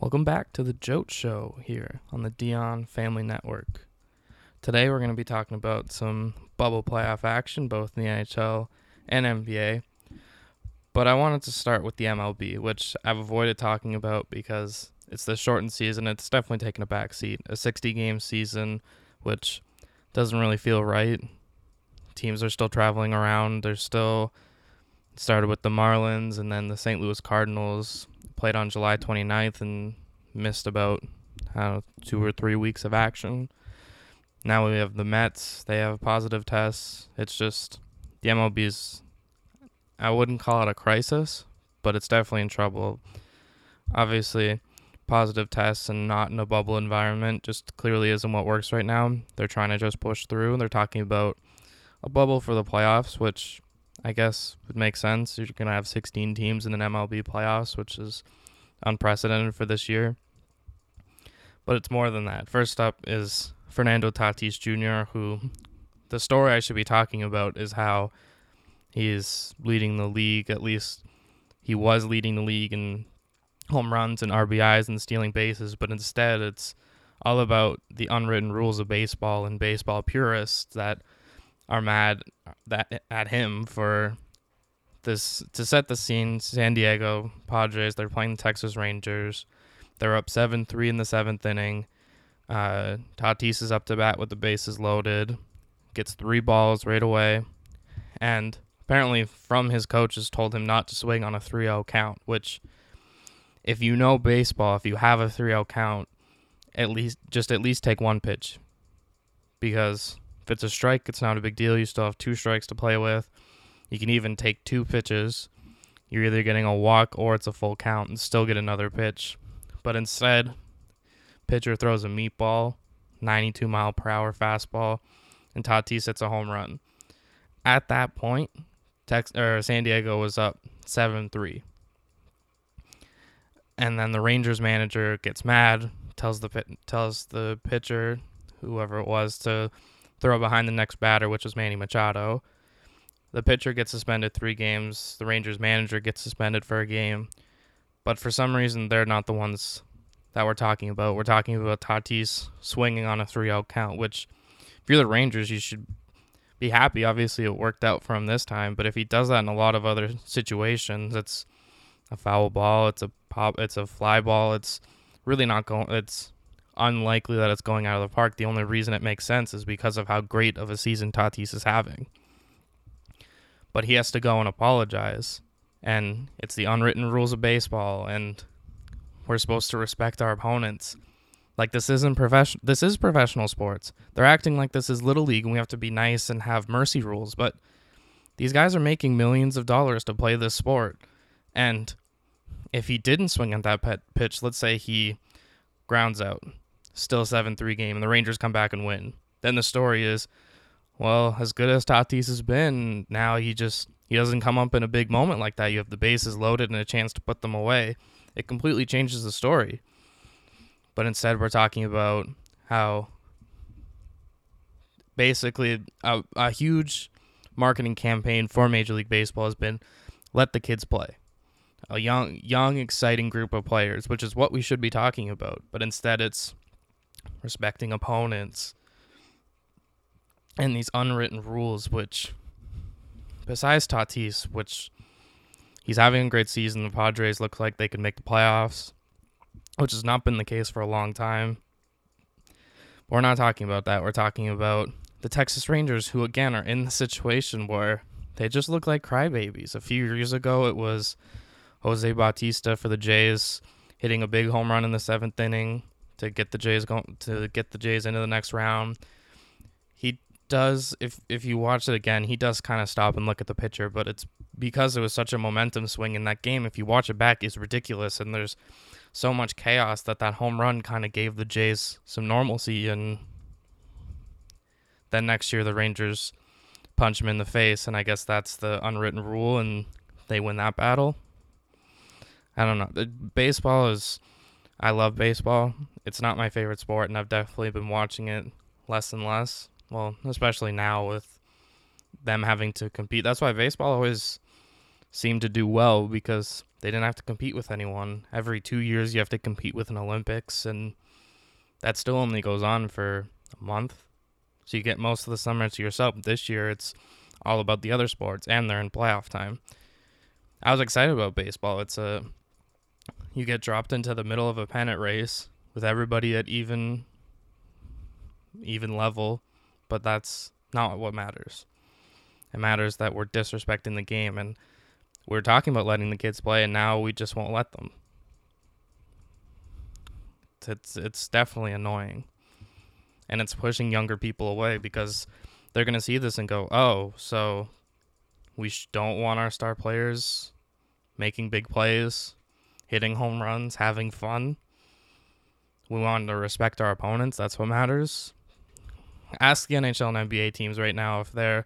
Welcome back to the Jote Show here on the Dion Family Network. Today we're going to be talking about some bubble playoff action, both in the NHL and NBA. But I wanted to start with the MLB, which I've avoided talking about because it's the shortened season. It's definitely taken a back seat. A 60 game season, which doesn't really feel right. Teams are still traveling around. They're still started with the Marlins and then the St. Louis Cardinals played on July 29th and missed about two or three weeks of action. Now we have the Mets. They have positive tests. It's just the MLB's. I wouldn't call it a crisis, but it's definitely in trouble. Obviously, positive tests and not in a bubble environment just clearly isn't what works right now. They're trying to just push through. They're talking about a bubble for the playoffs, which I guess would make sense. You're going to have 16 teams in an MLB playoffs, which is unprecedented for this year. But it's more than that. First up is Fernando Tatis Jr., who the story I should be talking about is how he is leading the league. At least he was leading the league in home runs and RBIs and stealing bases, but instead it's all about the unwritten rules of baseball and baseball purists that are mad that at him for this to set the scene. San Diego Padres they're playing the Texas Rangers. They're up seven three in the seventh inning. Uh, Tatis is up to bat with the bases loaded, gets three balls right away, and apparently from his coaches told him not to swing on a 3-0 count. Which, if you know baseball, if you have a 3-0 count, at least just at least take one pitch, because if it's a strike, it's not a big deal. You still have two strikes to play with. You can even take two pitches. You're either getting a walk or it's a full count and still get another pitch. But instead, pitcher throws a meatball, 92 mile per hour fastball, and Tatis hits a home run. At that point, Tex- or San Diego was up 7 3. And then the Rangers manager gets mad, tells the tells the pitcher, whoever it was, to throw behind the next batter, which was Manny Machado. The pitcher gets suspended three games. The Rangers manager gets suspended for a game. But for some reason, they're not the ones that we're talking about. We're talking about Tatis swinging on a 3 0 count, which, if you're the Rangers, you should be happy. Obviously, it worked out for him this time. But if he does that in a lot of other situations, it's a foul ball, it's a pop, it's a fly ball. It's really not going. It's unlikely that it's going out of the park. The only reason it makes sense is because of how great of a season Tatis is having. But he has to go and apologize. And it's the unwritten rules of baseball and we're supposed to respect our opponents. Like this isn't professional this is professional sports. They're acting like this is little league and we have to be nice and have mercy rules, but these guys are making millions of dollars to play this sport. And if he didn't swing at that pitch, let's say he grounds out still a 7 3 game, and the Rangers come back and win. Then the story is, well, as good as Tatis has been, now he just he doesn't come up in a big moment like that. You have the bases loaded and a chance to put them away. It completely changes the story. But instead, we're talking about how basically a, a huge marketing campaign for Major League Baseball has been let the kids play. A young, young, exciting group of players, which is what we should be talking about. But instead, it's respecting opponents, and these unwritten rules, which, besides Tatis, which he's having a great season, the Padres look like they could make the playoffs, which has not been the case for a long time. But we're not talking about that. We're talking about the Texas Rangers, who again are in the situation where they just look like crybabies. A few years ago, it was Jose Bautista for the Jays hitting a big home run in the seventh inning to get the Jays going to get the Jays into the next round. He does if if you watch it again, he does kind of stop and look at the pitcher, but it's because it was such a momentum swing in that game. If you watch it back, it's ridiculous, and there's so much chaos that that home run kind of gave the Jays some normalcy, and then next year the Rangers punch him in the face, and I guess that's the unwritten rule, and they win that battle. I don't know. Baseball is I love baseball. It's not my favorite sport, and I've definitely been watching it less and less. Well, especially now with them having to compete. That's why baseball always seemed to do well because They didn't have to compete with anyone. Every two years, you have to compete with an Olympics, and that still only goes on for a month. So you get most of the summer to yourself. This year, it's all about the other sports, and they're in playoff time. I was excited about baseball. It's a you get dropped into the middle of a pennant race with everybody at even even level, but that's not what matters. It matters that we're disrespecting the game and we're talking about letting the kids play and now we just won't let them. It's it's definitely annoying. And it's pushing younger people away because they're going to see this and go, "Oh, so we sh- don't want our star players making big plays, hitting home runs, having fun. We want to respect our opponents. That's what matters." Ask the NHL and NBA teams right now if they're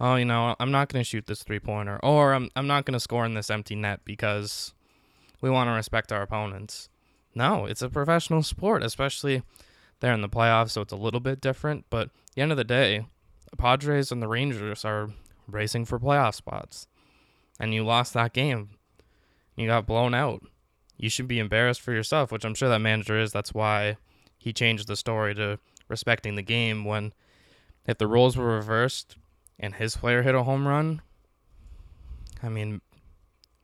oh, you know, I'm not going to shoot this three pointer, or I'm, I'm not going to score in this empty net because we want to respect our opponents. No, it's a professional sport, especially they're in the playoffs, so it's a little bit different. But at the end of the day, the Padres and the Rangers are racing for playoff spots. And you lost that game. You got blown out. You should be embarrassed for yourself, which I'm sure that manager is. That's why he changed the story to respecting the game when if the roles were reversed, and his player hit a home run, I mean,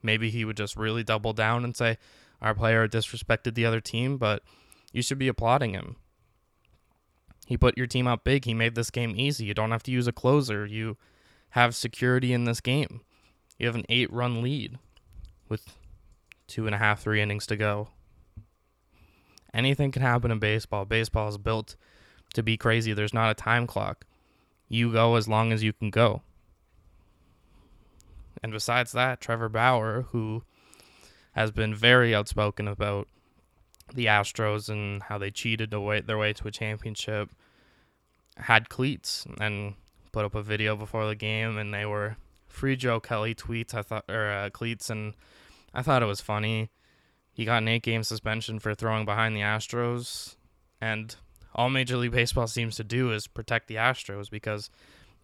maybe he would just really double down and say, our player disrespected the other team, but you should be applauding him. He put your team out big. He made this game easy. You don't have to use a closer. You have security in this game. You have an eight run lead with two and a half, three innings to go. Anything can happen in baseball. Baseball is built to be crazy. There's not a time clock you go as long as you can go. And besides that, Trevor Bauer, who has been very outspoken about the Astros and how they cheated their way, to a championship, had cleats and put up a video before the game, and they were free Joe Kelly tweets. I thought or uh, cleats, and I thought it was funny. He got an eight game suspension for throwing behind the Astros, and all Major League Baseball seems to do is protect the Astros because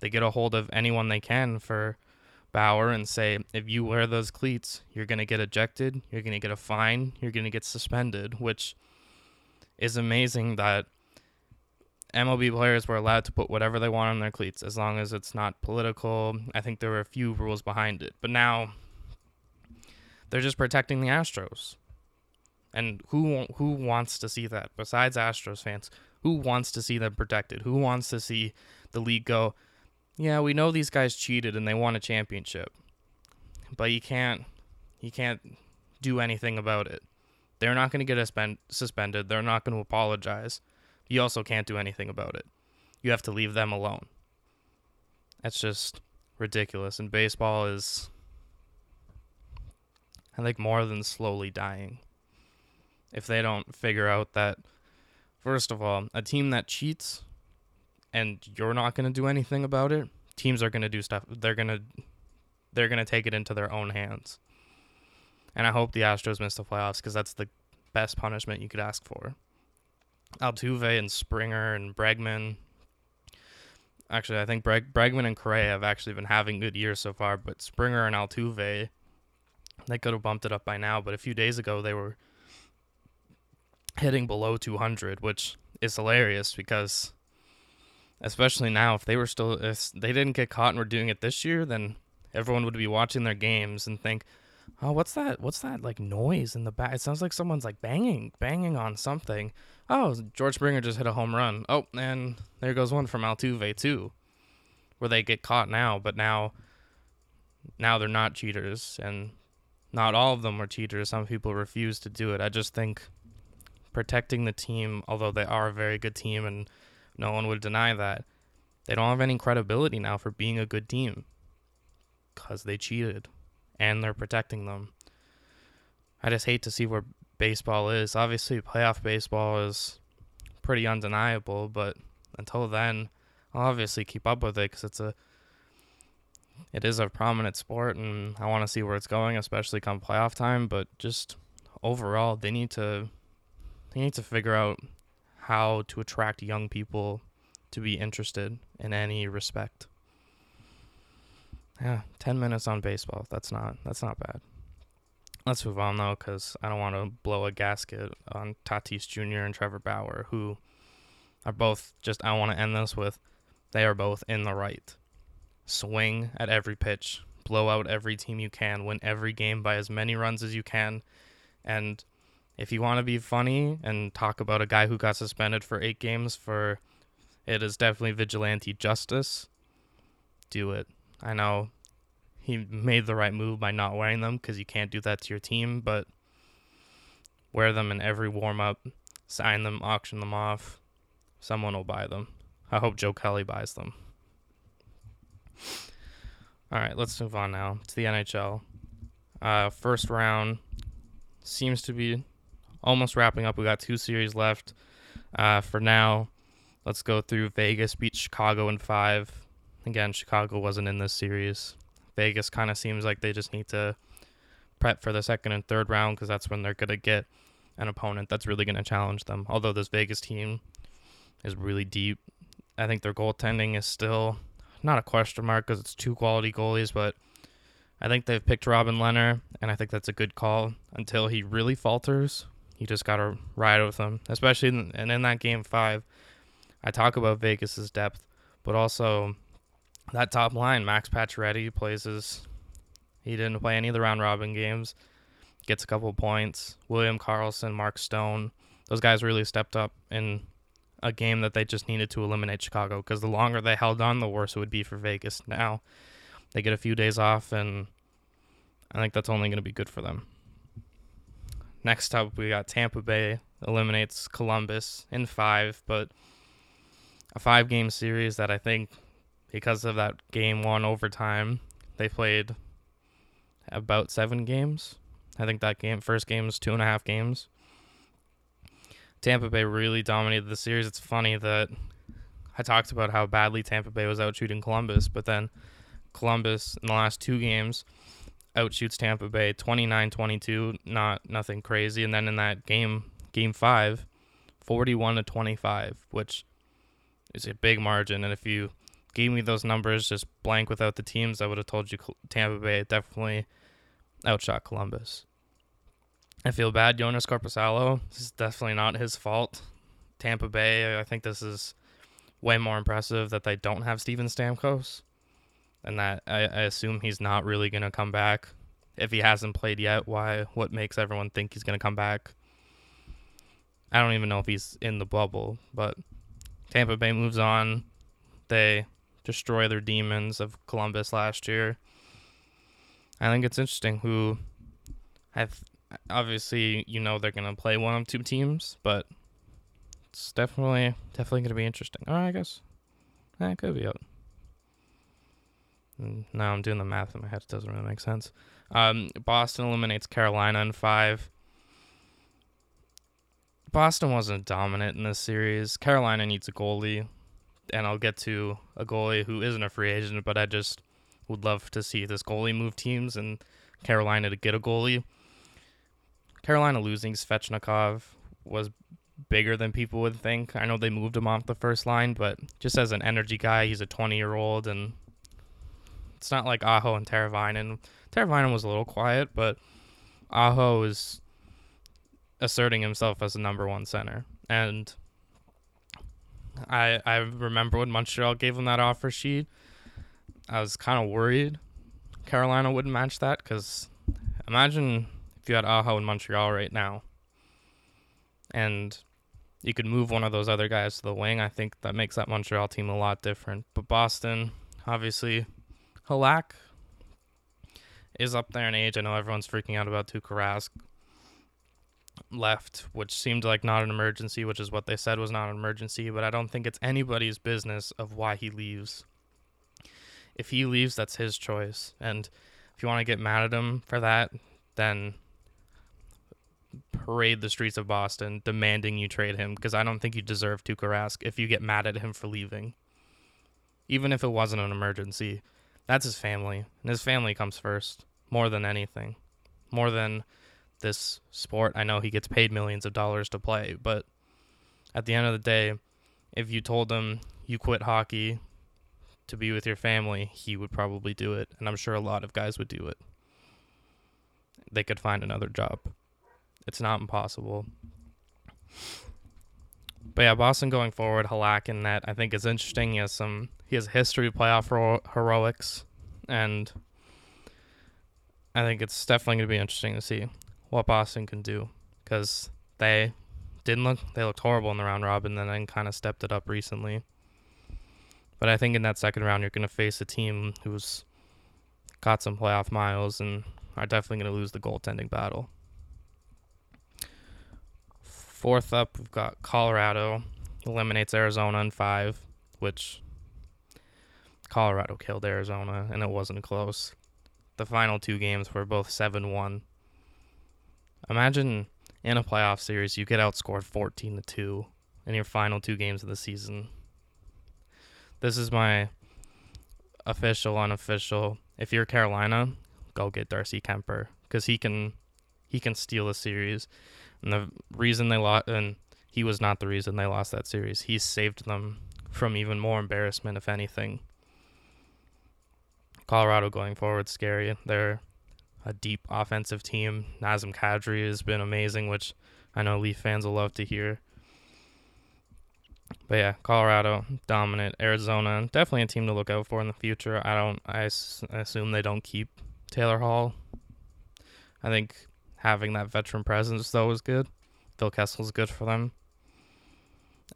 they get a hold of anyone they can for Bauer and say, if you wear those cleats, you're going to get ejected, you're going to get a fine, you're going to get suspended, which is amazing that MLB players were allowed to put whatever they want on their cleats as long as it's not political. I think there were a few rules behind it. But now they're just protecting the Astros. And who who wants to see that besides Astros fans? Who wants to see them protected? Who wants to see the league go, yeah, we know these guys cheated and they won a championship. But you can't you can't do anything about it. They're not going to get spend, suspended. They're not going to apologize. You also can't do anything about it. You have to leave them alone. That's just ridiculous. And baseball is, I think, more than slowly dying. If they don't figure out that First of all, a team that cheats and you're not going to do anything about it, teams are going to do stuff. They're going to they're going to take it into their own hands. And I hope the Astros miss the playoffs cuz that's the best punishment you could ask for. Altuve and Springer and Bregman. Actually, I think Breg- Bregman and Correa have actually been having good years so far, but Springer and Altuve, they could have bumped it up by now. But a few days ago, they were hitting below 200, which is hilarious because, especially now, if they were still, if they didn't get caught and were doing it this year, then everyone would be watching their games and think, oh, what's that? What's that like noise in the back? It sounds like someone's like banging, banging on something. Oh, George Springer just hit a home run. Oh, and there goes one from Altuve too, where they get caught now, but now, now they're not cheaters, and not all of them are cheaters. Some people refuse to do it. I just think protecting the team, although they are a very good team and no one would deny that, they don't have any credibility now for being a good team because they cheated and they're protecting them. I just hate to see where baseball is. Obviously, playoff baseball is pretty undeniable, but until then, I'll obviously keep up with it because it's a it is a prominent sport and I want to see where it's going, especially come playoff time. But just overall, they need to they need to figure out how to attract young people to be interested in any respect. Yeah, 10 minutes on baseball. That's not that's not bad. let's move on though, because I don't want to blow a gasket on Tatis Jr. and Trevor Bauer, who are both just. I want to end this with, they are both in the right. Swing at every pitch, blow out every team you can, win every game by as many runs as you can, and if you want to be funny and talk about a guy who got suspended for eight games for, it is definitely vigilante justice. Do it. I know he made the right move by not wearing them because you can't do that to your team, but wear them in every warm up, sign them, auction them off. Someone will buy them. I hope Joe Kelly buys them. All right, let's move on now to the NHL. Uh, first round seems to be almost wrapping up. We got two series left. Uh, for now, let's go through Vegas beat Chicago in five. Again, Chicago wasn't in this series. Vegas kind of seems like they just need to prep for the second and third round because that's when they're going to get an opponent that's really going to challenge them. Although this Vegas team is really deep, I think their goaltending is still not a question mark because it's two quality goalies, but I think they've picked Robin Lehner, and I think that's a good call until he really falters. You just got to ride with him, especially in, and in that game five. I talk about Vegas's depth, but also that top line, Max Pacioretty plays his. He didn't play any of the round robin games. Gets a couple points. William Karlsson, Mark Stone, those guys really stepped up in a game that they just needed to eliminate Chicago because the longer they held on, the worse it would be for Vegas. Now they get a few days off, and I think that's only going to be good for them. Next up, we got Tampa Bay eliminates Columbus in five, but a five game series that I think because of that game one overtime, they played about seven games. I think that game first game was two and a half games. Tampa Bay really dominated the series. It's funny that I talked about how badly Tampa Bay was out shooting Columbus, but then Columbus in the last two games outshoots Tampa Bay 29-22, not nothing crazy, and then in that game game 5, 41 to 25, which is a big margin and if you gave me those numbers just blank without the teams, I would have told you Tampa Bay definitely outshot Columbus. I feel bad, Jonas Korpisalo. This is definitely not his fault. Tampa Bay, I think this is way more impressive that they don't have Steven Stamkos, and that I, I assume he's not really gonna come back. If he hasn't played yet, why? What makes everyone think he's gonna come back? I don't even know if he's in the bubble, but Tampa Bay moves on. They destroy their demons of Columbus last year. I think it's interesting who have obviously you know they're gonna play one of two teams, but it's definitely definitely gonna be interesting. Oh, I guess that eh, could be out. Now I'm doing the math in my head; it doesn't really make sense. Um, Boston eliminates Carolina in five. Boston wasn't dominant in this series. Carolina needs a goalie and I'll get to a goalie who isn't a free agent, but I just would love to see this goalie move teams and Carolina to get a goalie. Carolina losing Svechnikov was bigger than people would think. I know they moved him off the first line, but just as an energy guy, he's a 20 year old, and it's not like Aho and Teravainen. Teravainen was a little quiet, but Aho is asserting himself as a number one center. And I I remember when Montreal gave him that offer sheet. I was kind of worried Carolina wouldn't match that because imagine you had Aho in Montreal right now, and you could move one of those other guys to the wing. I think that makes that Montreal team a lot different. But Boston, obviously, Halak is up there in age. I know everyone's freaking out about Tuukka Rask left, which seemed like not an emergency, which is what they said was not an emergency, but I don't think it's anybody's business of why he leaves. If he leaves, that's his choice. And if you want to get mad at him for that, then parade the streets of Boston demanding you trade him because I don't think you deserve Tuukka Rask if you get mad at him for leaving. Even if it wasn't an emergency, that's his family, and his family comes first more than anything. More than this sport. I know he gets paid millions of dollars to play, but at the end of the day, if you told him you quit hockey to be with your family, he would probably do it, and I'm sure a lot of guys would do it. they could find another job. It's not impossible. But yeah, Boston going forward, Halak in that I think is interesting. He has some, he has a history of playoff hero- heroics, and I think it's definitely going to be interesting to see what Boston can do because they didn't look, they looked horrible in the round robin, and then kind of stepped it up recently. But I think in that second round, you're going to face a team who's got some playoff miles and are definitely going to lose the goaltending battle. Fourth up, we've got Colorado eliminates Arizona in five, which Colorado killed Arizona, and it wasn't close. The final two games were both 7 1. Imagine in a playoff series, you get outscored 14 to 2 in your final two games of the season. This is my official, unofficial. If you're Carolina, go get Darcy Kuemper because he can he can steal a series. And the reason they lost, and he was not the reason they lost that series. He saved them from even more embarrassment, if anything. Colorado going forward, scary. They're a deep offensive team. Nazem Kadri has been amazing, which I know Leaf fans will love to hear. But yeah, Colorado dominant. Arizona definitely a team to look out for in the future. I don't. I, I assume they don't keep Taylor Hall. I think having that veteran presence though is good. Phil Kessel's good for them,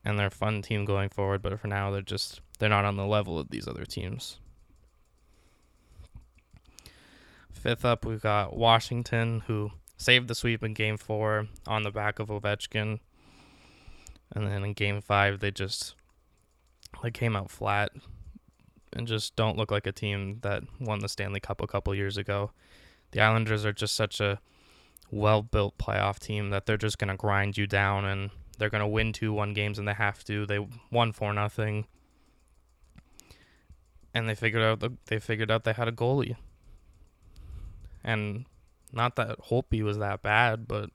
and they're a fun team going forward. But for now, they're just they're not on the level of these other teams. Fifth up, we've got Washington, who saved the sweep in Game Four on the back of Ovechkin, and then in Game Five, they just they came out flat and just don't look like a team that won the Stanley Cup a couple years ago. The Islanders are just such a well built playoff team that they're just gonna grind you down and they're gonna win two one games and they have to. They won for nothing. And they figured out the, they figured out they had a goalie. And not that Holtby was that bad, but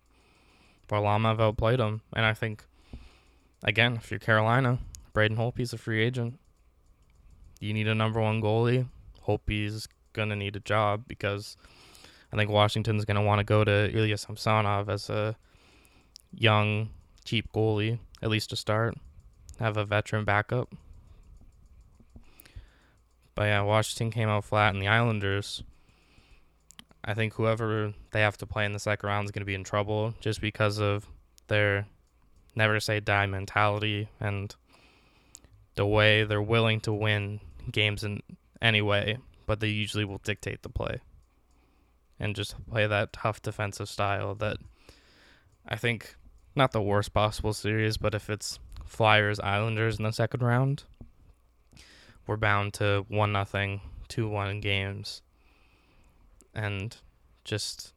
Varlamov outplayed him. And I think again, if you're Carolina, Braden Holtby's a free agent. You need a number one goalie. Holtby's gonna need a job because I think Washington's going to want to go to Ilya Samsonov as a young, cheap goalie, at least to start. Have a veteran backup. But yeah, Washington came out flat, and the Islanders. I think whoever they have to play in the second round is going to be in trouble just because of their never say die mentality and the way they're willing to win games in any way, but they usually will dictate the play and just play that tough defensive style that I think not the worst possible series, but if it's Flyers Islanders in the second round, we're bound to one nothing, two one games, and just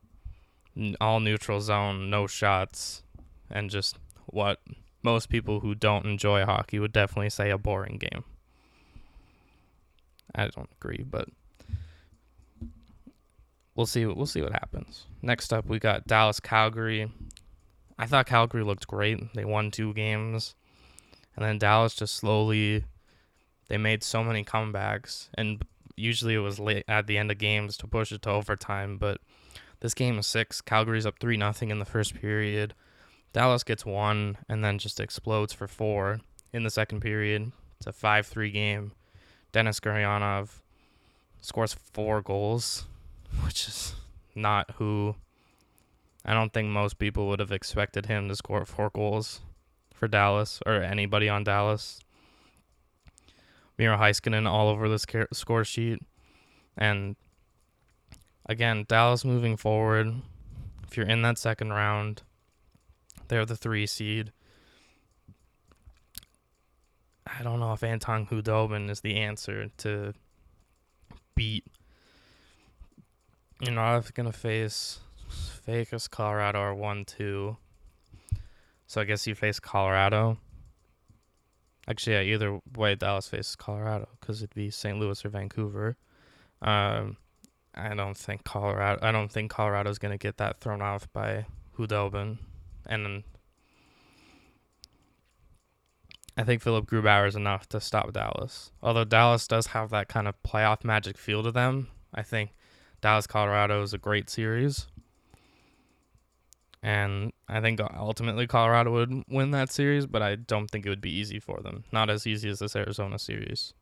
all neutral zone, no shots, and just what most people who don't enjoy hockey would definitely say a boring game. I don't agree, but we'll see. We'll see what happens. Next up, we got Dallas Calgary. I thought Calgary looked great. They won two games, and then Dallas just slowly. They made so many comebacks, and usually it was late at the end of games to push it to overtime. But this game is six. Calgary's up three nothing in the first period. Dallas gets one and then just explodes for four in the second period. It's a five three game. Denis Gurianov scores four goals which is not who I don't think most people would have expected him to score four goals for Dallas or anybody on Dallas. Miro Heiskanen all over the score sheet. And again, Dallas moving forward. If you're in that second round, they're the three seed. I don't know if Anton Khudobin is the answer to beat you're not gonna face Vegas, Colorado, or one two. So I guess you face Colorado. Actually, yeah, either way, Dallas faces Colorado because it'd be St. Louis or Vancouver. Um, I don't think Colorado. I don't think Colorado's gonna get that thrown off by Khudobin, and then I think Philipp Grubauer is enough to stop Dallas. Although Dallas does have that kind of playoff magic feel to them, I think Dallas Colorado is a great series. And I think ultimately Colorado would win that series, but I don't think it would be easy for them. Not as easy as this Arizona series.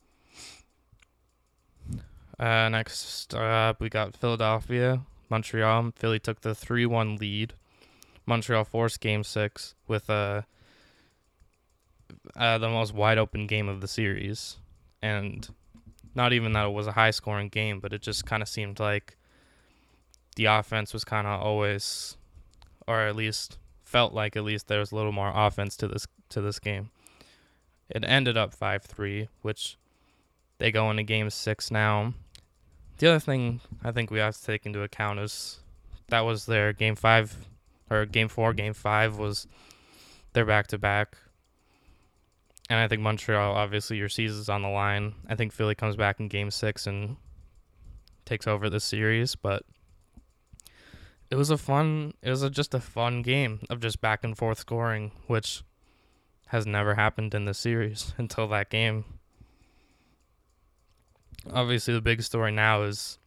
Uh, next up, we got Philadelphia, Montreal. Philly took the 3 1 lead. Montreal forced game six with uh, uh, the most wide open game of the series. And not even that it was a high scoring game, but it just kind of seemed like the offense was kind of always, or at least felt like at least there was a little more offense to this to this game. It ended up five three, which they go into game six now. The other thing I think we have to take into account is that was their game five or game four, game five was their back to back. And I think Montreal, obviously, your season's on the line. I think Philly comes back in game six and takes over the series, but it was a fun, it was a, just a fun game of just back and forth scoring, which has never happened in the series until that game. Obviously, the big story now is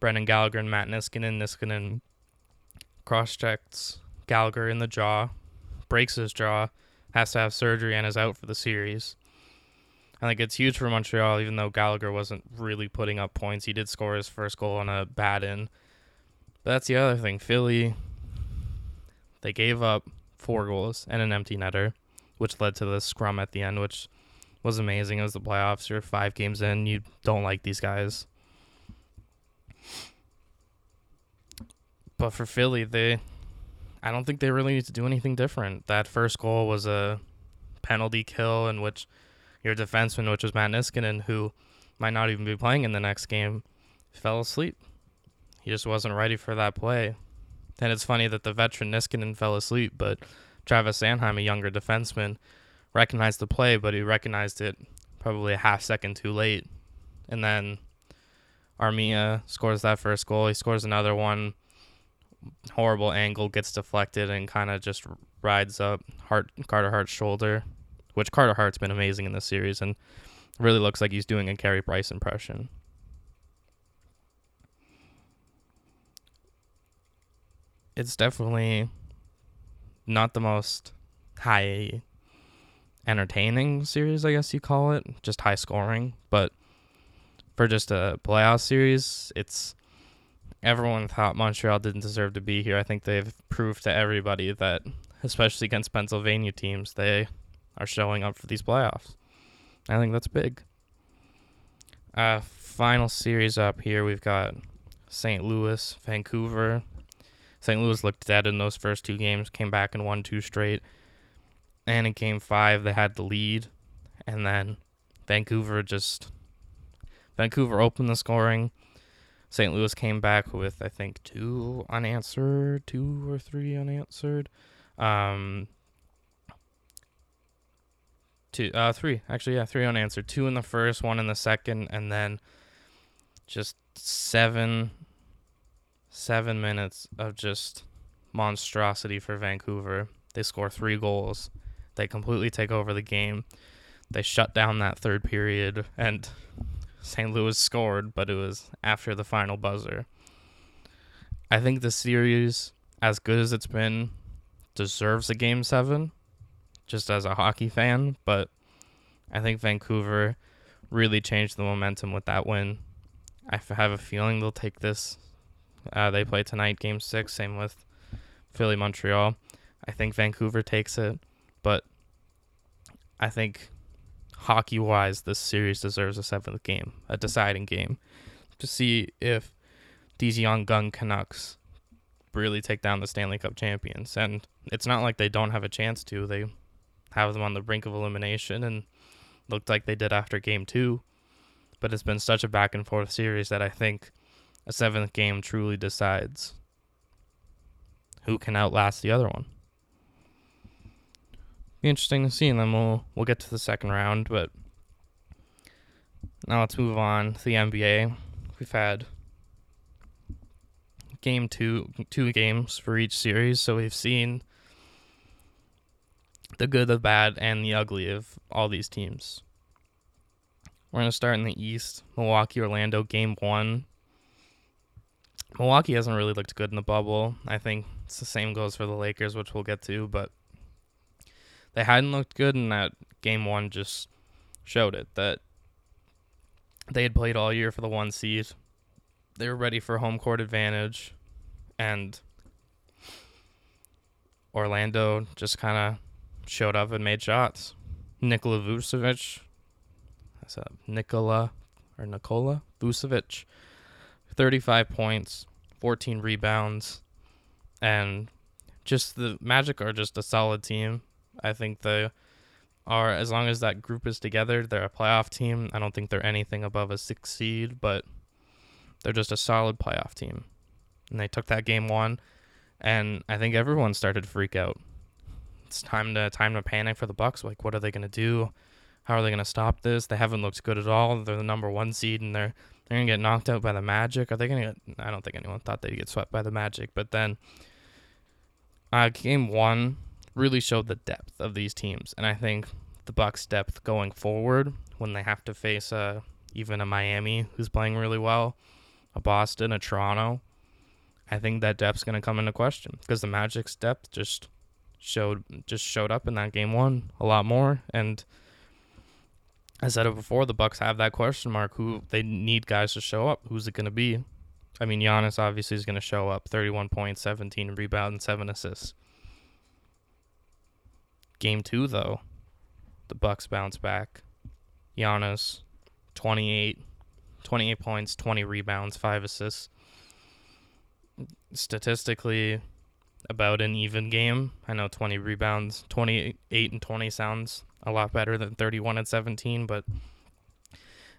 Brendan Gallagher and Matt Niskanen. Niskanen cross checks Gallagher in the jaw, breaks his jaw, has to have surgery, and is out for the series. I think it's huge for Montreal, even though Gallagher wasn't really putting up points. He did score his first goal on a bad in. But that's the other thing. Philly, they gave up four goals and an empty netter, which led to the scrum at the end, which was amazing. It was the playoffs. You're five games in. You don't like these guys. But for Philly, they I don't think they really need to do anything different. That first goal was a penalty kill in which your defenseman, which was Matt Niskanen, who might not even be playing in the next game, fell asleep. He just wasn't ready for that play. And it's funny that the veteran Niskanen fell asleep, but Travis Sanheim, a younger defenseman, recognized the play, but he recognized it probably a half second too late. And then Armia scores that first goal. He scores another one horrible angle gets deflected and kind of just rides up Hart Carter Hart's shoulder, which Carter Hart's been amazing in this series and really looks like he's doing a Carey Price impression. It's definitely not the most high entertaining series, I guess you call it, just high scoring, but for just a playoff series, it's everyone thought Montreal didn't deserve to be here. I think they've proved to everybody that, especially against Pennsylvania teams, they are showing up for these playoffs. I think that's big. Uh, final series up here, we've got St. Louis, Vancouver. St. Louis looked dead in those first two games, came back and won two straight. And in game five, they had the lead. And then Vancouver just. Vancouver opened the scoring St. Louis came back with I think two unanswered, two or three unanswered. Um, two, uh, three actually, yeah, three unanswered. Two in the first, one in the second, and then just seven, seven minutes of just monstrosity for Vancouver. They score three goals. They completely take over the game. They shut down that third period and St. Louis scored, but it was after the final buzzer. I think the series, as good as it's been, deserves a game seven, just as a hockey fan. But I think Vancouver really changed the momentum with that win. I have a feeling they'll take this. Uh, they play tonight, game six. Same with Philly, Montreal. I think Vancouver takes it, but I think hockey wise, this series deserves a seventh game, a deciding game, to see if these young gun Canucks really take down the Stanley Cup champions. And it's not like they don't have a chance to. They have them on the brink of elimination and looked like they did after game two. But it's been such a back and forth series that I think a seventh game truly decides who can outlast the other one be interesting to see, and then we'll we'll get to the second round. But now let's move on to the NBA. We've had game two two games for each series, so we've seen the good, the bad, and the ugly of all these teams. We're gonna start in the East. Milwaukee, Orlando, game one. Milwaukee hasn't really looked good in the bubble. I think It's the same goes for the Lakers, which we'll get to, but they hadn't looked good and that game one just showed it that they had played all year for the one seed. They were ready for home court advantage and Orlando just kind of showed up and made shots. Nikola Vucevic, that's a Nikola or Nikola Vucevic, 35 points, 14 rebounds, and just the Magic are just a solid team. I think they are as long as that group is together, they're a playoff team. I don't think they're anything above a six seed, but they're just a solid playoff team. And they took that game one, and I think everyone started to freak out. It's time to time to panic for the Bucks. Like, what are they gonna do? How are they gonna stop this? They haven't looked good at all. They're the number one seed, and they're they're gonna get knocked out by the Magic. Are they gonna get? I don't think anyone thought they'd get swept by the Magic, but then uh, game one really showed the depth of these teams, and I think the Bucks' depth going forward when they have to face uh, even a Miami who's playing really well, a Boston, a Toronto. I think that depth's going to come into question because the Magic's depth just showed just showed up in that game one a lot more. And I said it before the Bucks have that question mark who they need guys to show up. Who's it going to be? I mean Giannis obviously is going to show up 31 points 17 rebounds 7 assists Game 2 though the Bucks bounce back. Giannis, 28, 28 points, 20 rebounds, 5 assists. Statistically, about an even game. I know 20 rebounds, 28 and 20 sounds a lot better than 31 and 17, but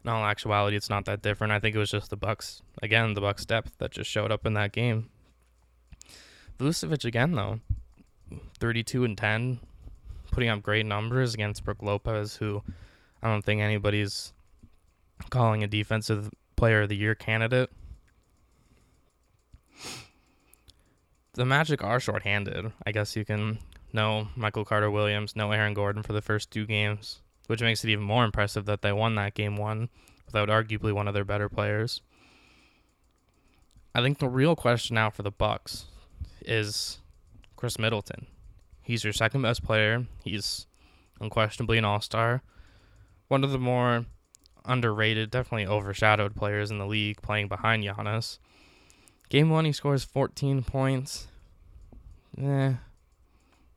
in all actuality, it's not that different. I think it was just the Bucks again, the Bucks depth that just showed up in that game. Vucevic again though, 32 and 10, putting up great numbers against Brook Lopez, who I don't think anybody's calling a defensive player of the year candidate. The Magic are shorthanded. I guess you can know Michael Carter Williams, no Aaron Gordon for the first two games, which makes it even more impressive that they won that game one without arguably one of their better players. I think the real question now for the Bucks is Khris Middleton. He's your second best player. He's unquestionably an all star. One of the more underrated, definitely overshadowed players in the league, playing behind Giannis. Game one, he scores 14 points. Eh,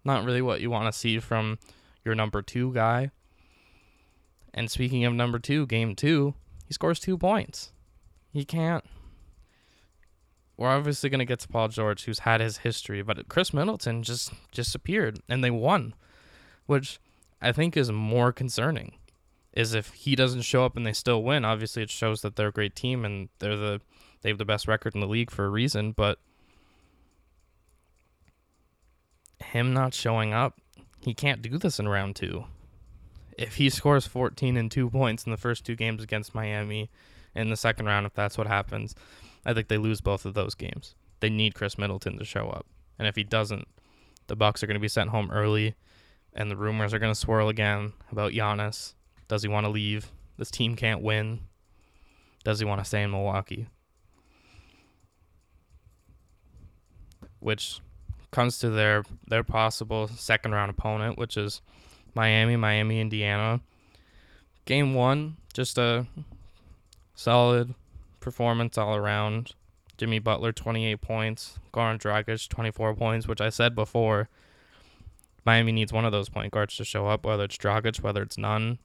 not really what you want to see from your number two guy. And speaking of number two, game two, he scores two points. He can't we're obviously going to get to Paul George, who's had his history, but Khris Middleton just disappeared and they won, which I think is more concerning. Is if he doesn't show up and they still win, obviously it shows that they're a great team and they're the they have the best record in the league for a reason, but him not showing up, he can't do this in round 2. If he scores 14 and 2 points in the first two games against Miami in the second round if that's what happens, I think they lose both of those games. They need Khris Middleton to show up, and if he doesn't, the Bucks are going to be sent home early, and the rumors are going to swirl again about Giannis. Does he want to leave? This team can't win. Does he want to stay in Milwaukee? Which comes to their their possible second round opponent, which is Miami, Miami, Indiana. Game one, just a solid performance all around. Jimmy Butler 28 points, Goran Dragic 24 points, which I said before. Miami needs one of those point guards to show up, whether it's Dragic, whether it's none.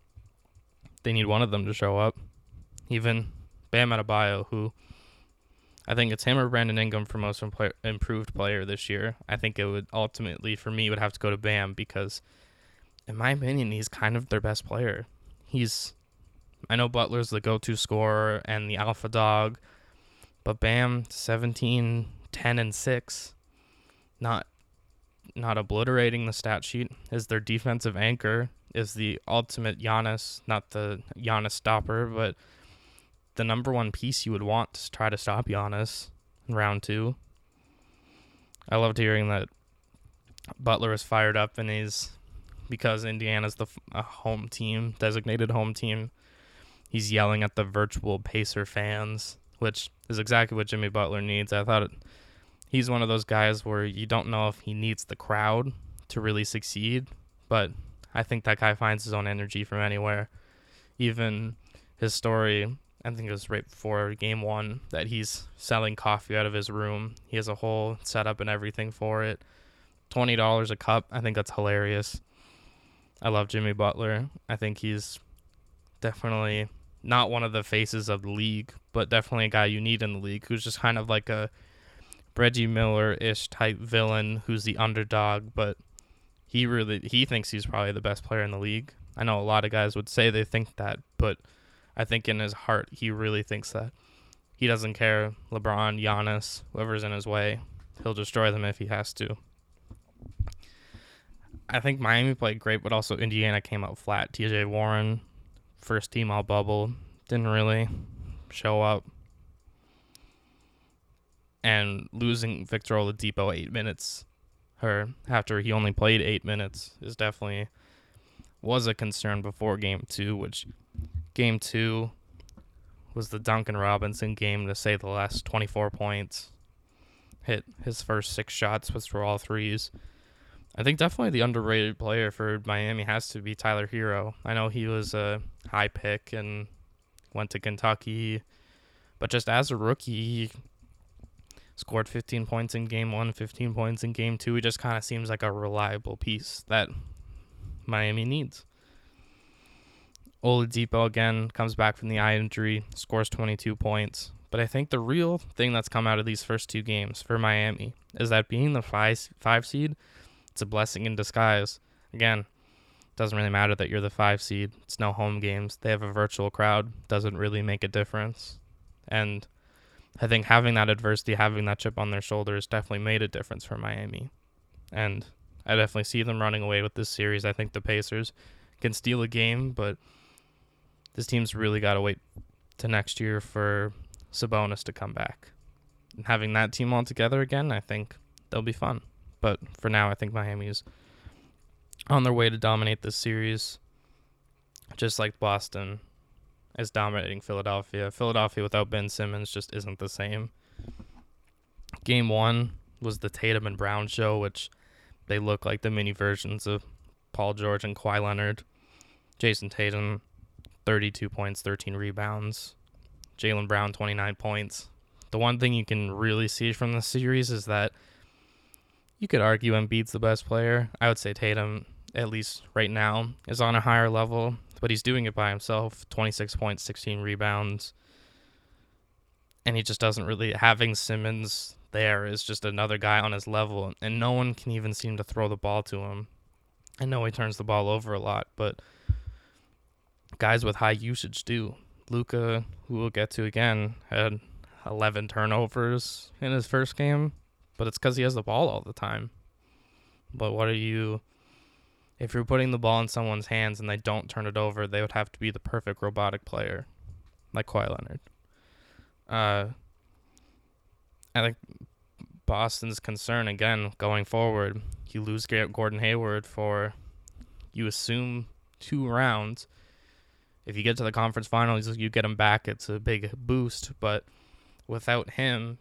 They need one of them to show up. Even Bam Adebayo, who I think it's him or Brandon Ingram for most improved player this year. I think it would ultimately, for me, would have to go to Bam because, in my opinion, he's kind of their best player. He's I know Butler's the go to scorer and the alpha dog, but Bam, 17, 10, and 6. Not not obliterating the stat sheet is their defensive anchor is the ultimate Giannis, not the Giannis stopper, but the number one piece you would want to try to stop Giannis in round two. I loved hearing that Butler is fired up and he's because Indiana's the home team, designated home team he's yelling at the virtual Pacer fans, which is exactly what Jimmy Butler needs. I thought it, he's one of those guys where you don't know if he needs the crowd to really succeed, but I think that guy finds his own energy from anywhere. Even his story, I think it was right before game one, that he's selling coffee out of his room. He has a whole setup and everything for it. $20 a cup. I think that's hilarious. I love Jimmy Butler. I think he's definitely not one of the faces of the league, but definitely a guy you need in the league who's just kind of like a Reggie Miller ish type villain who's the underdog, but he really he thinks he's probably the best player in the league. I know a lot of guys would say they think that, but I think in his heart he really thinks that. He doesn't care. LeBron, Giannis, whoever's in his way, he'll destroy them if he has to. I think Miami played great, but also Indiana came out flat. TJ Warren, first team all bubble, didn't really show up. And losing Victor Oladipo eight minutes, her after he only played eight minutes, is definitely was a concern before game two. Which game two was the Duncan Robinson game to say the last 24 points. Hit his first six shots, which were all threes. I think definitely the underrated player for Miami has to be Tyler Herro. I know he was a high pick and went to Kentucky, but just as a rookie, he scored 15 points in game one, 15 points in game two. He just kind of seems like a reliable piece that Miami needs. Oladipo again comes back from the eye injury, scores 22 points. But I think the real thing that's come out of these first two games for Miami is that being the five five seed it's a blessing in disguise. Again, doesn't really matter that you're the five seed. It's no home games. They have a virtual crowd. Doesn't really make a difference. And I think having that adversity, having that chip on their shoulders, definitely made a difference for Miami. And I definitely see them running away with this series. I think the Pacers can steal a game, but this team's really got to wait to next year for Sabonis to come back. And having that team all together again, I think they'll be fun. But for now, I think Miami's on their way to dominate this series, just like Boston is dominating Philadelphia. Philadelphia without Ben Simmons just isn't the same. Game one was the Tatum and Brown show, which they look like the mini versions of Paul George and Kawhi Leonard. Jayson Tatum, 32 points, 13 rebounds. Jaylen Brown, 29 points. The one thing you can really see from the series is that you could argue Embiid's the best player. I would say Tatum, at least right now, is on a higher level, but he's doing it by himself 26 points, 16 rebounds. And he just doesn't really. Having Simmons there is just another guy on his level, and no one can even seem to throw the ball to him. I know he turns the ball over a lot, but guys with high usage do. Luka, who we'll get to again, had 11 turnovers in his first game but it's because he has the ball all the time. But what are you? If you're putting the ball in someone's hands and they don't turn it over, they would have to be the perfect robotic player, like Kawhi Leonard. Uh, I think Boston's concern again going forward. You lose Gordon Hayward for, you assume two rounds. If you get to the conference finals, you get him back. It's a big boost, but without him,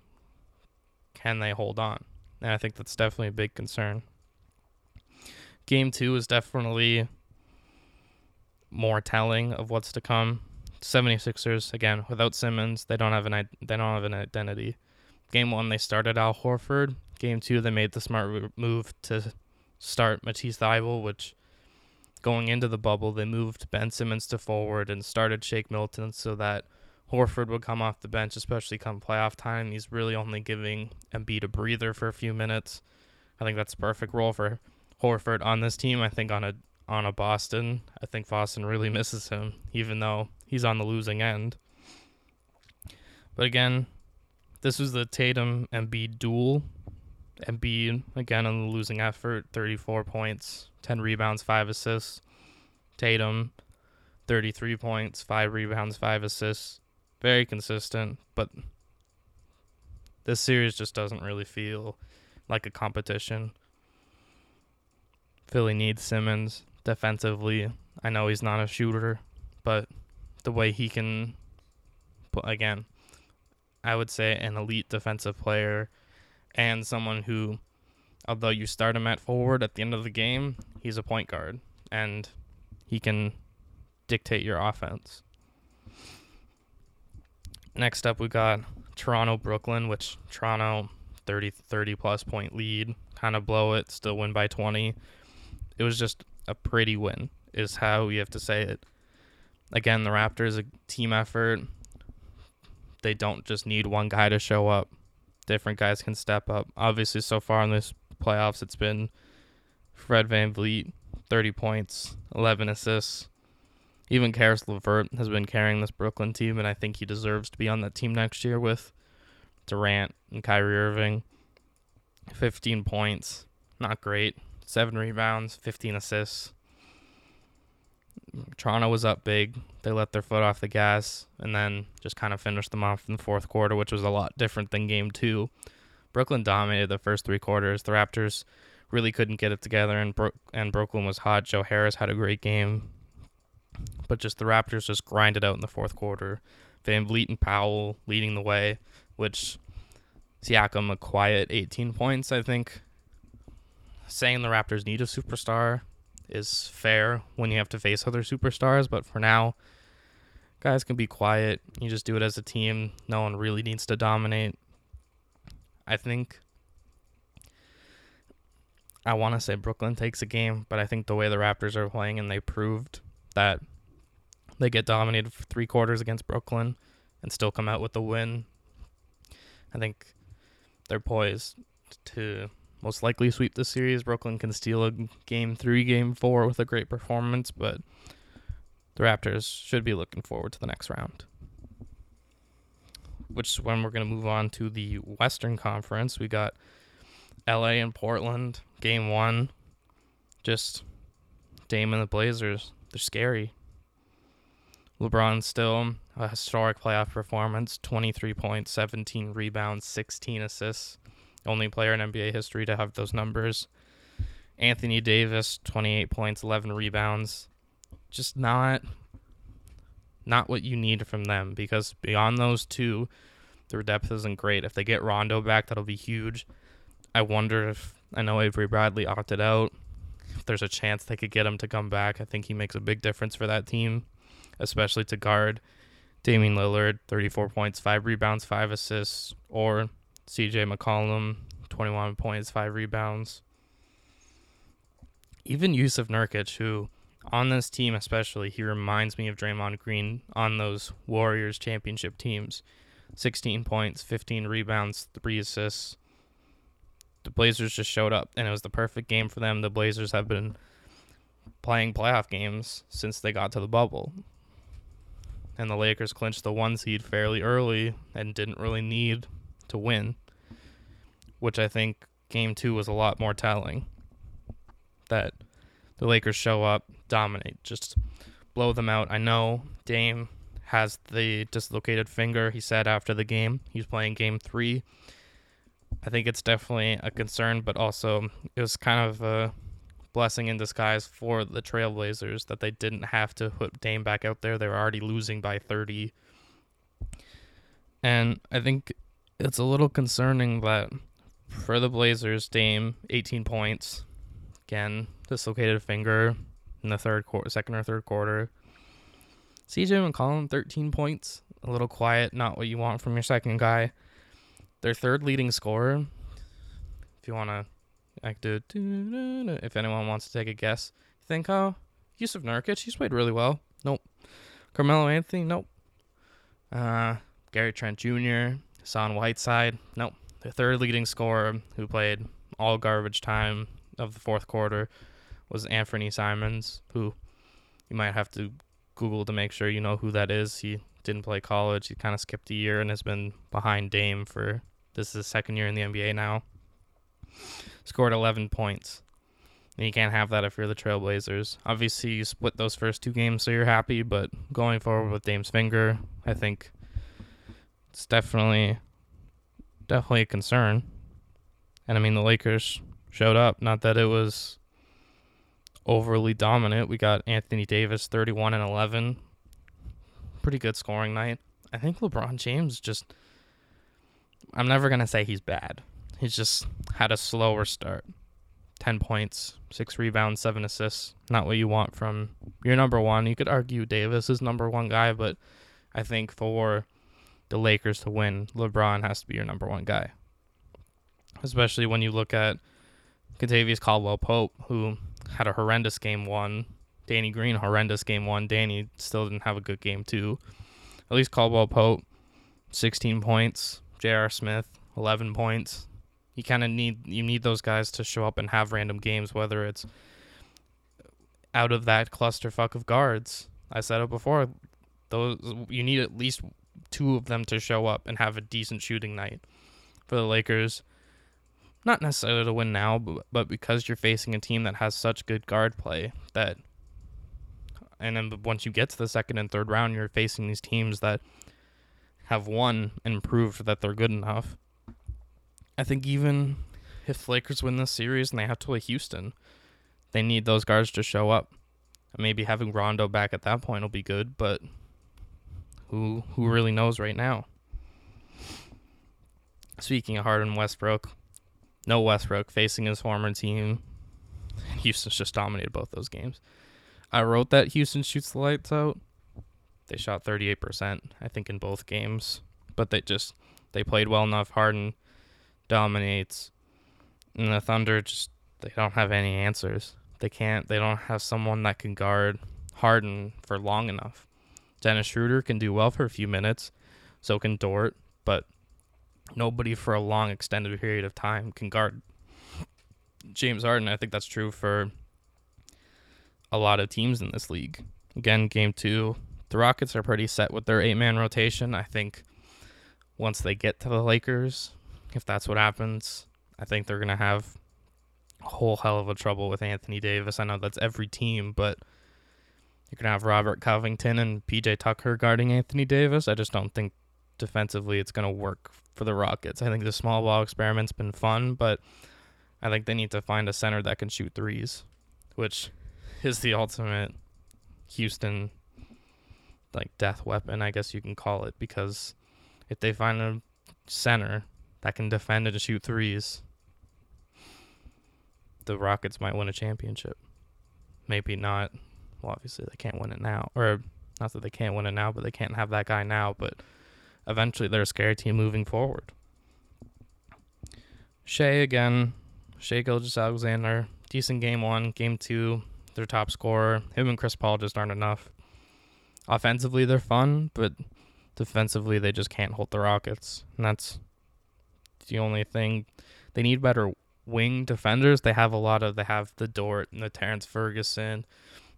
can they hold on? And I think that's definitely a big concern. Game two is definitely more telling of what's to come. 76ers again without Simmons, they don't have an they don't have an identity. Game 1 they started Al Horford. Game 2 they made the smart move to start Matisse Thybulle, which going into the bubble they moved Ben Simmons to forward and started Shake Milton so that Horford would come off the bench, especially come playoff time. He's really only giving Embiid a breather for a few minutes. I think that's a perfect role for Horford on this team. I think on a on a Boston, I think Boston really misses him, even though he's on the losing end. But again, this was the Tatum Embiid duel. Embiid again on the losing effort, 34 points, 10 rebounds, 5 assists. Tatum 33 points, 5 rebounds, 5 assists very consistent, but this series just doesn't really feel like a competition. Philly needs Simmons defensively. I know he's not a shooter, but the way he can put again, I would say an elite defensive player and someone who, although you start him at forward at the end of the game, he's a point guard and he can dictate your offense. Next up, we got Toronto Brooklyn, which Toronto 30 30 plus point lead, kind of blow it, still win by 20. It was just a pretty win, is how you have to say it. Again, the Raptors a team effort. They don't just need one guy to show up. Different guys can step up. Obviously, so far in this playoffs, it's been Fred Van VanVleet, 30 points, 11 assists. Even Caris LeVert has been carrying this Brooklyn team, and I think he deserves to be on that team next year with Durant and Kyrie Irving. 15 points, not great. Seven rebounds, 15 assists. Toronto was up big. They let their foot off the gas and then just kind of finished them off in the fourth quarter, which was a lot different than game two. Brooklyn dominated the first three quarters. The Raptors really couldn't get it together, and Bro- and Brooklyn was hot. Joe Harris had a great game, but just the Raptors just grinded out in the fourth quarter. VanVleet and Powell leading the way, which Siakam a quiet 18 points. I think saying the Raptors need a superstar is fair when you have to face other superstars, but for now, guys can be quiet. You just do it as a team. No one really needs to dominate. I think I want to say Brooklyn takes a game, but I think the way the Raptors are playing and they proved that they get dominated for three quarters against Brooklyn and still come out with the win. I think they're poised to most likely sweep the series. Brooklyn can steal a game three, game four with a great performance, but the Raptors should be looking forward to the next round. Which is when we're going to move on to the Western Conference. We got LA and Portland, game one. Just Dame and the Blazers. They're scary. LeBron still a historic playoff performance 23 points, 17 rebounds, 16 assists. Only player in NBA history to have those numbers. Anthony Davis, 28 points, 11 rebounds. Just not not what you need from them because beyond those two, their depth isn't great. If they get Rondo back, that'll be huge. I wonder if I know Avery Bradley opted out. If there's a chance they could get him to come back, I think he makes a big difference for that team, especially to guard Damian Lillard, 34 points, 5 rebounds, 5 assists, or CJ McCollum, 21 points, 5 rebounds. Even Jusuf Nurkic, who on this team especially, he reminds me of Draymond Green on those Warriors championship teams. 16 points, 15 rebounds, 3 assists. The Blazers just showed up, and it was the perfect game for them. The Blazers have been playing playoff games since they got to the bubble. And the Lakers clinched the one seed fairly early and didn't really need to win, which I think game two was a lot more telling. That the Lakers show up, dominate, just blow them out. I know Dame has the dislocated finger, he said after the game. He's playing game three. I think it's definitely a concern, but also it was kind of a blessing in disguise for the Trailblazers that they didn't have to put Dame back out there. They were already losing by 30. And I think it's a little concerning that for the Blazers, Dame 18 points, again dislocated a finger in the third quarter, second or third quarter. CJ McCollum 13 points, a little quiet, not what you want from your second guy. Their third leading scorer, if you want to do if anyone wants to take a guess, think oh Jusuf Nurkic, he's played really well. Nope. Carmelo Anthony, nope. Uh, Gary Trent Jr., Hassan Whiteside. Nope. The third leading scorer who played all garbage time of the fourth quarter was Anthony Simons, who you might have to Google to make sure you know who that is. He didn't play college. He kind of skipped a year and has been behind Dame for this is his second year in the NBA now. Scored 11 points. And you can't have that if you're the Trailblazers. Obviously, you split those first two games, so you're happy. But going forward with Dame's finger, I think it's definitely definitely a concern. And I mean the Lakers showed up. Not that it was overly dominant. We got Anthony Davis 31 and 11. Pretty good scoring night. I think LeBron James just I'm never going to say he's bad. He's just had a slower start. 10 points, 6 rebounds, 7 assists. Not what you want from your number one. You could argue Davis is number one guy, but I think for the Lakers to win, LeBron has to be your number one guy. Especially when you look at Kentavious Caldwell Pope, who had a horrendous game one. Danny Green, horrendous game one. Danny still didn't have a good game two. At least Caldwell Pope, 16 points. J.R. Smith, 11 points you kind of need you need those guys to show up and have random games, whether it's out of that clusterfuck of guards. I said it before. Those you need at least two of them to show up and have a decent shooting night for the Lakers. Not necessarily to win now, but, but because you're facing a team that has such good guard play that and then once you get to the second and third round, you're facing these teams that have won and proved that they're good enough. I think even if Lakers win this series and they have to play Houston, they need those guards to show up. Maybe having Rondo back at that point will be good, but who who really knows right now? Speaking of Harden Westbrook, no Westbrook facing his former team. Houston's just dominated both those games. I wrote that Houston shoots the lights out. They shot 38%, I think, in both games, but they just they played well enough. Harden dominates, and the Thunder just they don't have any answers. They can't. They don't have someone that can guard Harden for long enough. Dennis Schroeder can do well for a few minutes, so can Dort, but nobody for a long extended period of time can guard James Harden. I think that's true for a lot of teams in this league. Again, game two, the Rockets are pretty set with their eight man rotation. I think once they get to the Lakers, if that's what happens, I think they're going to have a whole hell of a trouble with Anthony Davis. I know that's every team, but you're going to have Robert Covington and PJ Tucker guarding Anthony Davis. I just don't think defensively it's going to work for the Rockets. I think the small ball experiment's been fun, but I think they need to find a center that can shoot threes, which is the ultimate Houston like death weapon, I guess you can call it, because if they find a center that can defend and shoot threes, the Rockets might win a championship. Maybe not. Well, obviously they can't win it now, or not that they can't win it now, but they can't have that guy now. But eventually they're a scary team moving forward. Shai again, Shai Gilgeous-Alexander, decent game one, game two, their top scorer. Him and Chris Paul just aren't enough. Offensively, they're fun, but defensively, they just can't hold the Rockets, and that's the only thing. They need better wing defenders. They have a lot of. They have the Dort and the Terrence Ferguson.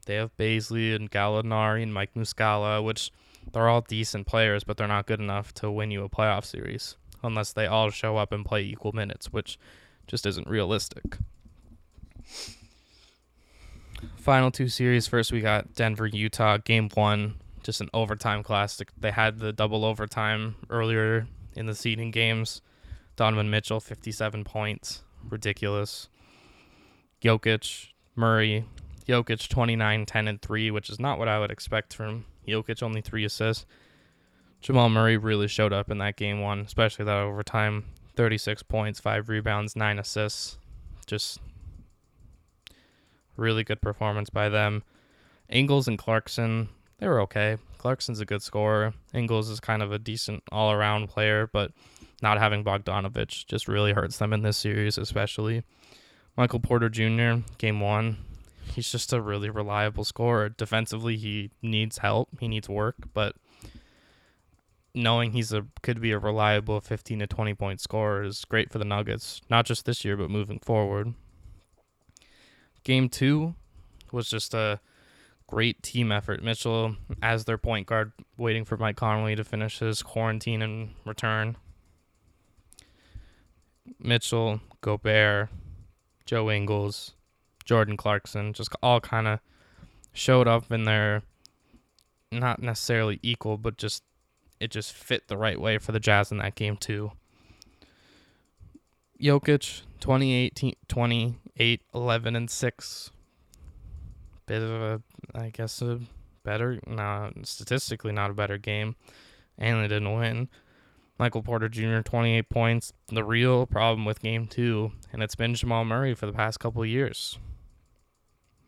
They have Bazley and Gallinari and Mike Muscala, which they're all decent players, but they're not good enough to win you a playoff series unless they all show up and play equal minutes, which just isn't realistic. Final two series. First, we got Denver, Utah, game one, just an overtime classic. They had the double overtime earlier in the seeding games. Donovan Mitchell, 57 points. Ridiculous. Jokic, Murray, Jokic 29, 10, and 3, which is not what I would expect from Jokic, only three assists. Jamal Murray really showed up in that game one, especially that overtime. 36 points, 5 rebounds, 9 assists. Just really good performance by them. Ingles and Clarkson, they were okay. Clarkson's a good scorer. Ingles is kind of a decent all around player, but not having Bogdanovich just really hurts them in this series, especially. Michael Porter Jr., game one, he's just a really reliable scorer. Defensively, he needs help, he needs work, but knowing he's a could be a reliable 15 to 20 point scorer is great for the Nuggets, not just this year, but moving forward. Game two was just a great team effort. Mitchell, as their point guard, waiting for Mike Conley to finish his quarantine and return. Mitchell, Gobert, Joe Ingles, Jordan Clarkson, just all kind of showed up in their not necessarily equal, but just it just fit the right way for the Jazz in that game too. Jokic 28 28 11 and 6. Bit of a I guess a better, not statistically not a better game. And they didn't win. Michael Porter Jr. 28 points. The real problem with game two, and it's been Jamal Murray for the past couple years.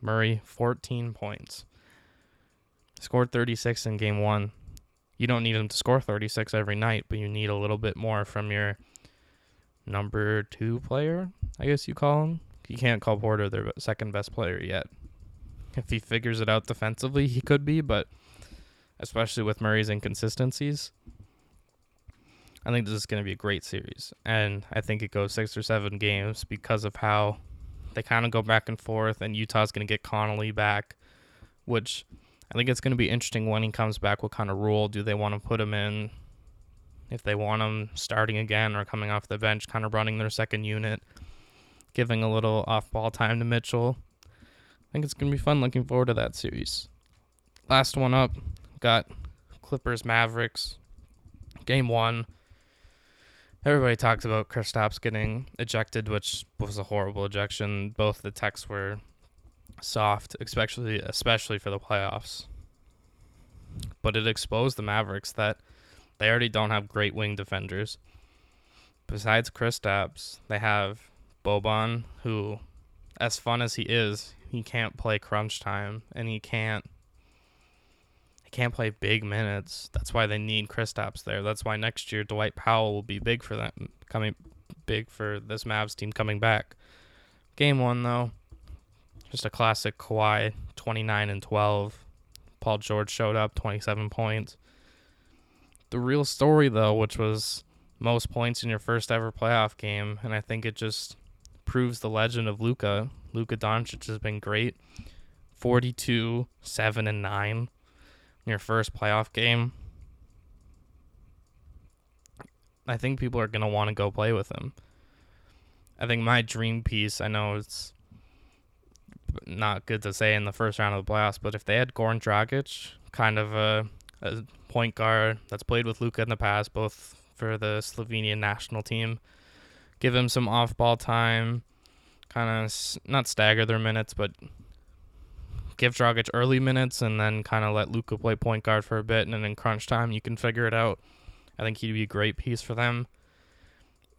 Murray 14 points. Scored 36 in game one. You don't need him to score 36 every night, but you need a little bit more from your number two player, I guess you call him. You can't call Porter their second best player yet. If he figures it out defensively, he could be, but especially with Murray's inconsistencies, I think this is going to be a great series. And I think it goes six or seven games because of how they kind of go back and forth, and Utah's going to get Conley back, which I think it's going to be interesting when he comes back. What kind of role do they want to put him in? If they want him starting again or coming off the bench, kind of running their second unit, giving a little off ball time to Mitchell. I think it's going to be fun. Looking forward to that series. Last one up, got Clippers Mavericks. Game one. Everybody talks about Kristaps getting ejected, which was a horrible ejection. Both the techs were soft, especially especially for the playoffs. But it exposed the Mavericks that they already don't have great wing defenders. Besides Kristaps, they have Boban, who, as fun as he is, he can't play crunch time and he can't can't play big minutes. That's why they need Kristaps there. That's why next year Dwight Powell will be big for them coming big for this Mavs team coming back. Game one though, just a classic Kawhi, 29 and 12. Paul George showed up, 27 points. The real story, though, which was most points in your first ever playoff game, and I think it just proves the legend of Luka. Luka Doncic has been great. 42, 7, and 9 in your first playoff game. I think people are going to want to go play with him. I think my dream piece, I know it's not good to say in the first round of the playoffs, but if they had Goran Dragic, kind of a, a point guard that's played with Luka in the past, both for the Slovenian national team, give him some off ball time, kind of not stagger their minutes, but give Dragic early minutes and then kind of let Luka play point guard for a bit, and then in crunch time you can figure it out. I think he'd be a great piece for them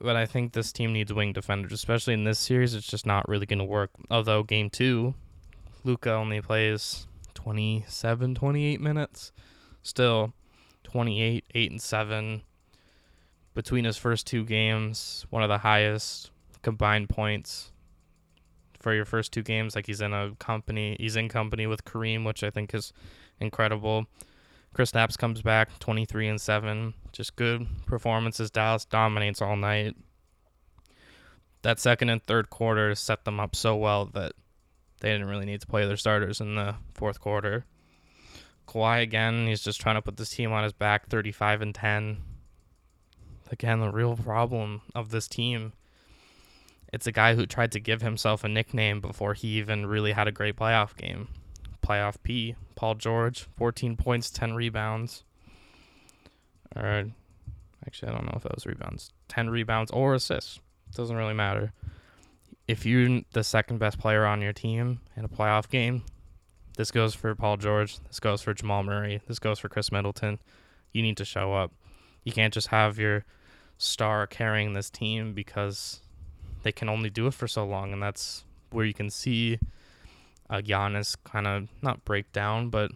but I think this team needs wing defenders, especially in this series. It's just not really going to work. Although game two, Luka only plays 27, 28 minutes. Still, 28, 8, and 7. Between his first two games, one of the highest combined points for your first two games. Like he's in a company, he's in company with Kareem, which I think is incredible. Kristaps comes back 23 and 7. Just good performances. Dallas dominates all night. That second and third quarter set them up so well that they didn't really need to play their starters in the fourth quarter. Kawhi again, he's just trying to put this team on his back 35 and 10. Again, the real problem of this team it's a guy who tried to give himself a nickname before he even really had a great playoff game playoff P, Paul George, 14 points, 10 rebounds. Or actually, I don't know if that was rebounds. 10 rebounds or assists. Doesn't really matter. If you're the second best player on your team in a playoff game, this goes for Paul George. This goes for Jamal Murray. This goes for Khris Middleton. You need to show up. You can't just have your star carrying this team because they can only do it for so long. And that's where you can see uh, Giannis kind of not break down, but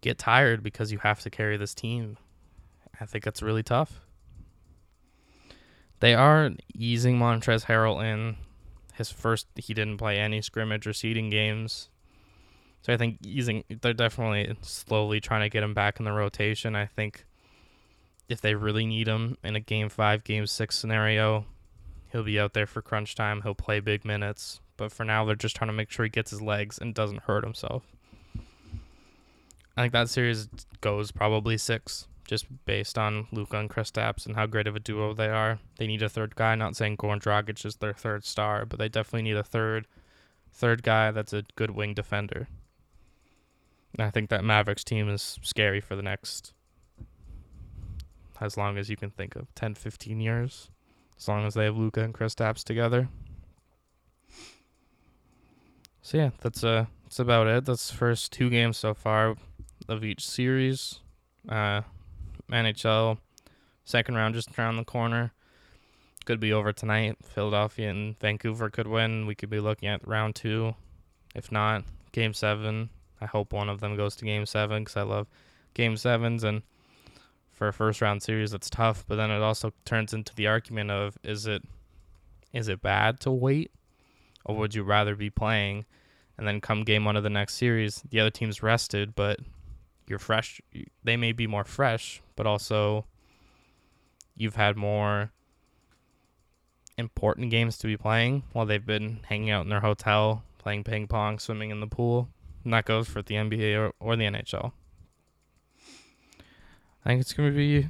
get tired because you have to carry this team. I think that's really tough. They are easing Montrezl Harrell in. His first, he didn't play any scrimmage or seeding games. So I think easing, they're definitely slowly trying to get him back in the rotation. I think if they really need him in a game five, game six scenario, he'll be out there for crunch time. He'll play big minutes. But for now, they're just trying to make sure he gets his legs and doesn't hurt himself. I think that series goes probably six, just based on Luka and Kristaps and how great of a duo they are. They need a third guy. Not saying Goran Dragic is their third star, but they definitely need a third, third guy that's a good wing defender. And I think that Mavericks team is scary for the next, as long as you can think of, 10, 15 years. As long as they have Luka and Kristaps together. So yeah, that's uh that's about it. That's the first two games so far of each series. Uh, NHL second round just around the corner. Could be over tonight. Philadelphia and Vancouver could win. We could be looking at round two. If not, game seven. I hope one of them goes to game seven because I love game sevens. And for a first round series, it's tough. But then it also turns into the argument of is it is it bad to wait, or would you rather be playing, and then come game one of the next series, the other team's rested, but you're fresh. They may be more fresh, but also you've had more important games to be playing while they've been hanging out in their hotel, playing ping pong, swimming in the pool. And that goes for the NBA or, or the NHL. I think it's going to be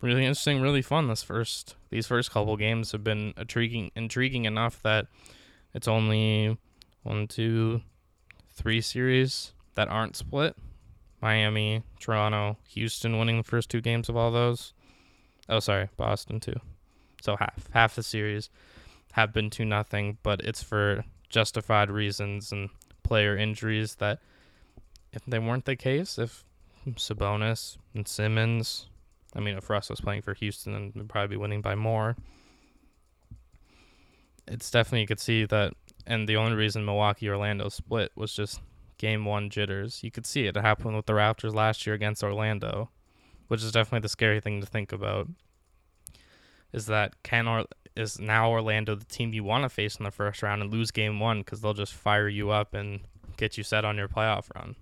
really interesting, really fun. This first, these first couple games have been intriguing, intriguing enough that it's only one, two, three series that aren't split. Miami, Toronto, Houston winning the first two games of all those. Oh, sorry, Boston too. So half half the series have been two nothing, but it's for justified reasons and player injuries that if they weren't the case, if Sabonis and Simmons, I mean, if Russ was playing for Houston, then would probably be winning by more. It's definitely you could see that, and the only reason Milwaukee Orlando split was just game one jitters. You could see it happen with the Raptors last year against Orlando, which is definitely the scary thing to think about. Is that can or is now Orlando the team you want to face in the first round and lose game one because they'll just fire you up and get you set on your playoff run.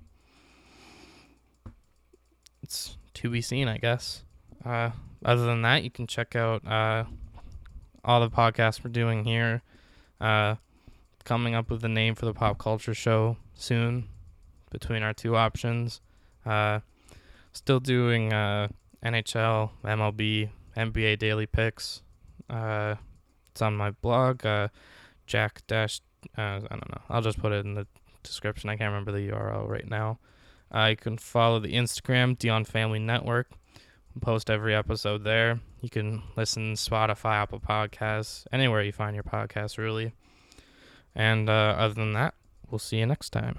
It's to be seen, I guess. Uh, other than that, you can check out uh, all the podcasts we're doing here. Uh, coming up with a name for the pop culture show soon between our two options. Uh, still doing uh, NHL, MLB, NBA daily picks. Uh, it's on my blog, uh, Jack Dash. Uh, I don't know. I'll just put it in the description. I can't remember the URL right now. Uh, you can follow the Instagram, Dion Family Network. We post every episode there. You can listen Spotify, Apple Podcasts, anywhere you find your podcast, really. And uh, other than that, we'll see you next time.